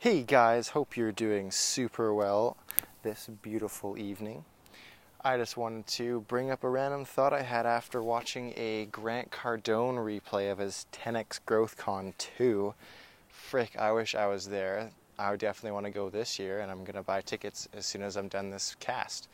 Hey guys, hope you're doing super well this beautiful evening. I just wanted to bring up a random thought I had after watching a Grant Cardone replay of his 10x GrowthCon 2. Frick, I wish I was there. I definitely want to go this year, and I'm going to buy tickets as soon as I'm done this cast.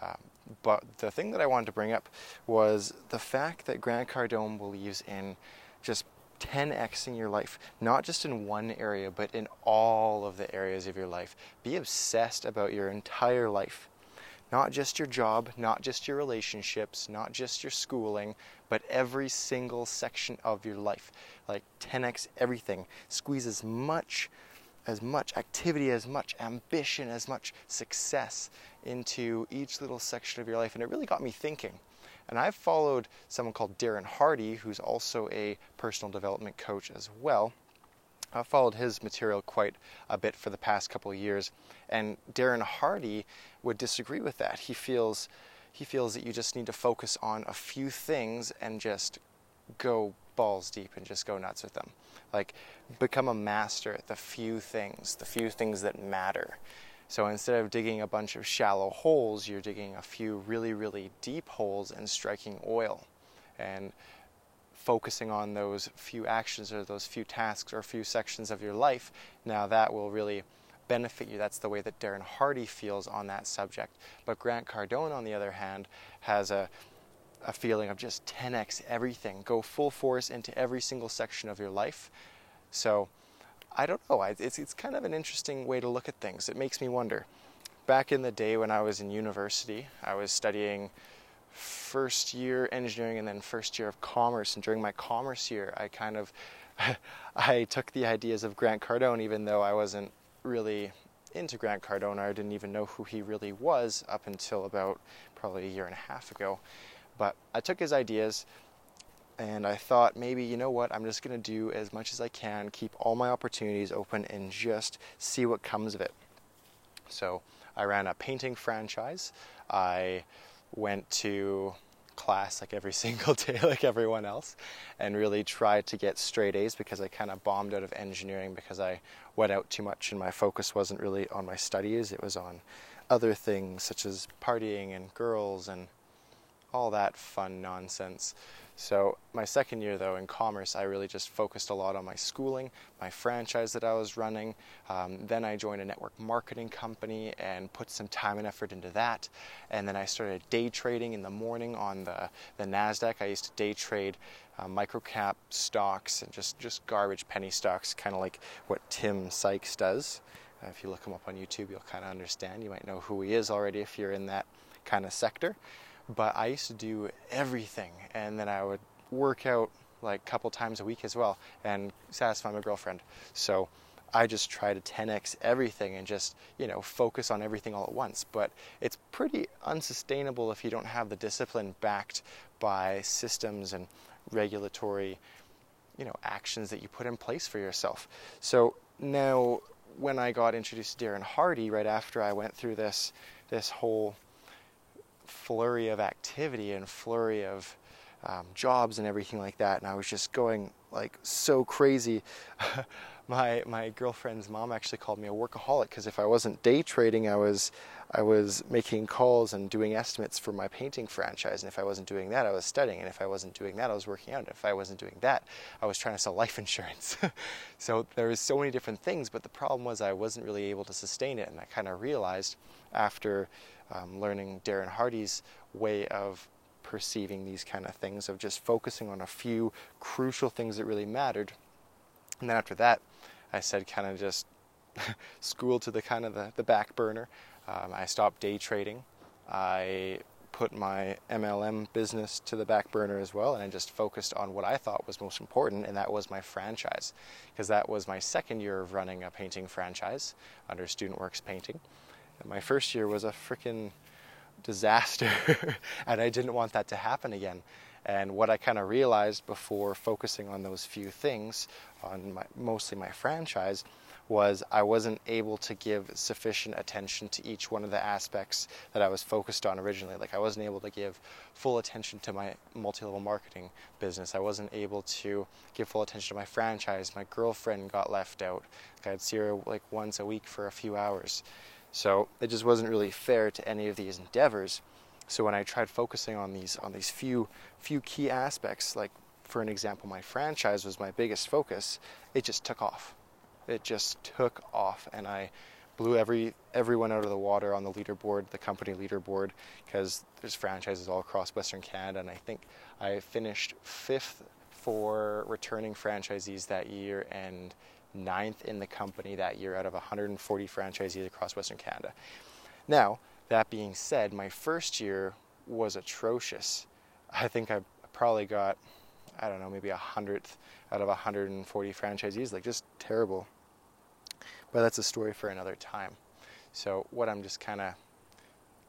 Um, but the thing that I wanted to bring up was the fact that Grant Cardone believes in just 10xing your life, not just in one area, but in all of the areas of your life. Be obsessed about your entire life. Not just your job, not just your relationships, not just your schooling, but every single section of your life. Like 10x everything. Squeeze as much as much activity, as much ambition, as much success into each little section of your life. And it really got me thinking and I've followed someone called Darren Hardy, who's also a personal development coach as well. I've followed his material quite a bit for the past couple of years, and Darren Hardy would disagree with that. He feels he feels that you just need to focus on a few things and just go balls deep and just go nuts with them. Like become a master at the few things, the few things that matter. So instead of digging a bunch of shallow holes, you're digging a few really, really deep holes and striking oil and focusing on those few actions or those few tasks or few sections of your life. Now that will really benefit you. That's the way that Darren Hardy feels on that subject. But Grant Cardone, on the other hand, has a a feeling of just 10x everything, go full force into every single section of your life. So I don't know. It's, it's kind of an interesting way to look at things. It makes me wonder. Back in the day when I was in university, I was studying first year engineering and then first year of commerce. And during my commerce year, I kind of I took the ideas of Grant Cardone, even though I wasn't really into Grant Cardone. I didn't even know who he really was up until about probably a year and a half ago. But I took his ideas and I thought maybe, you know what, I'm just going to do as much as I can, keep all my opportunities open, and just see what comes of it. So I ran a painting franchise. I went to class like every single day, like everyone else, and really tried to get straight A's because I kind of bombed out of engineering because I went out too much and my focus wasn't really on my studies. It was on other things such as partying and girls and all that fun nonsense. So, my second year though in commerce, I really just focused a lot on my schooling, my franchise that I was running. Um, then I joined a network marketing company and put some time and effort into that. And then I started day trading in the morning on the, the NASDAQ. I used to day trade uh, microcap stocks and just, just garbage penny stocks, kind of like what Tim Sykes does. Uh, if you look him up on YouTube, you'll kind of understand. You might know who he is already if you're in that kind of sector but I used to do everything, and then I would work out like a couple times a week as well and satisfy my girlfriend. So I just try to 10x everything and just, you know, focus on everything all at once. But it's pretty unsustainable if you don't have the discipline backed by systems and regulatory, you know, actions that you put in place for yourself. So now when I got introduced to Darren Hardy right after I went through this this whole flurry of activity and flurry of um, jobs and everything like that, and I was just going like so crazy. my my girlfriend's mom actually called me a workaholic because if I wasn't day trading, I was I was making calls and doing estimates for my painting franchise, and if I wasn't doing that, I was studying, and if I wasn't doing that, I was working out, and if I wasn't doing that, I was trying to sell life insurance. so there was so many different things, but the problem was I wasn't really able to sustain it, and I kind of realized after um, learning Darren Hardy's way of perceiving these kind of things, of just focusing on a few crucial things that really mattered. And then after that, I said kind of just school to the kind of the, the back burner. Um, I stopped day trading. I put my MLM business to the back burner as well, and I just focused on what I thought was most important, and that was my franchise, because that was my second year of running a painting franchise under Student Works Painting. And my first year was a freaking disaster, and I didn't want that to happen again. And what I kind of realized before focusing on those few things, on my, mostly my franchise, was I wasn't able to give sufficient attention to each one of the aspects that I was focused on originally. Like I wasn't able to give full attention to my multi-level marketing business. I wasn't able to give full attention to my franchise. My girlfriend got left out. I'd see her like once a week for a few hours. So it just wasn't really fair to any of these endeavors. So when I tried focusing on these on these few few key aspects, like for an example, my franchise was my biggest focus, it just took off. It just took off, and I blew every everyone out of the water on the leaderboard, the company leaderboard, because there's franchises all across Western Canada, and I think I finished fifth for returning franchisees that year and ninth in the company that year out of 140 franchisees across Western Canada. Now, that being said, my first year was atrocious. I think I probably got, I don't know, maybe a hundredth out of 140 franchisees, like just terrible. But that's a story for another time. So, what I'm just kind of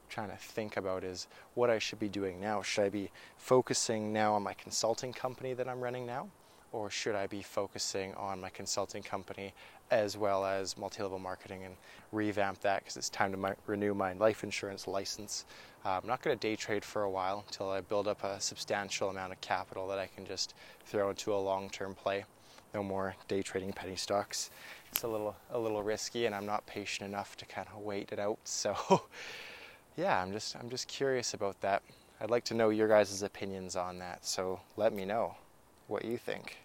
trying to think about is what I should be doing now. Should I be focusing now on my consulting company that I'm running now? Or should I be focusing on my consulting company as well as multi level marketing and revamp that because it's time to my, renew my life insurance license? Uh, I'm not going to day trade for a while until I build up a substantial amount of capital that I can just throw into a long term play. No more day trading penny stocks. It's a little a little risky, and I'm not patient enough to kind of wait it out. So, yeah, I'm just I'm just curious about that. I'd like to know your guys' opinions on that. So let me know what you think.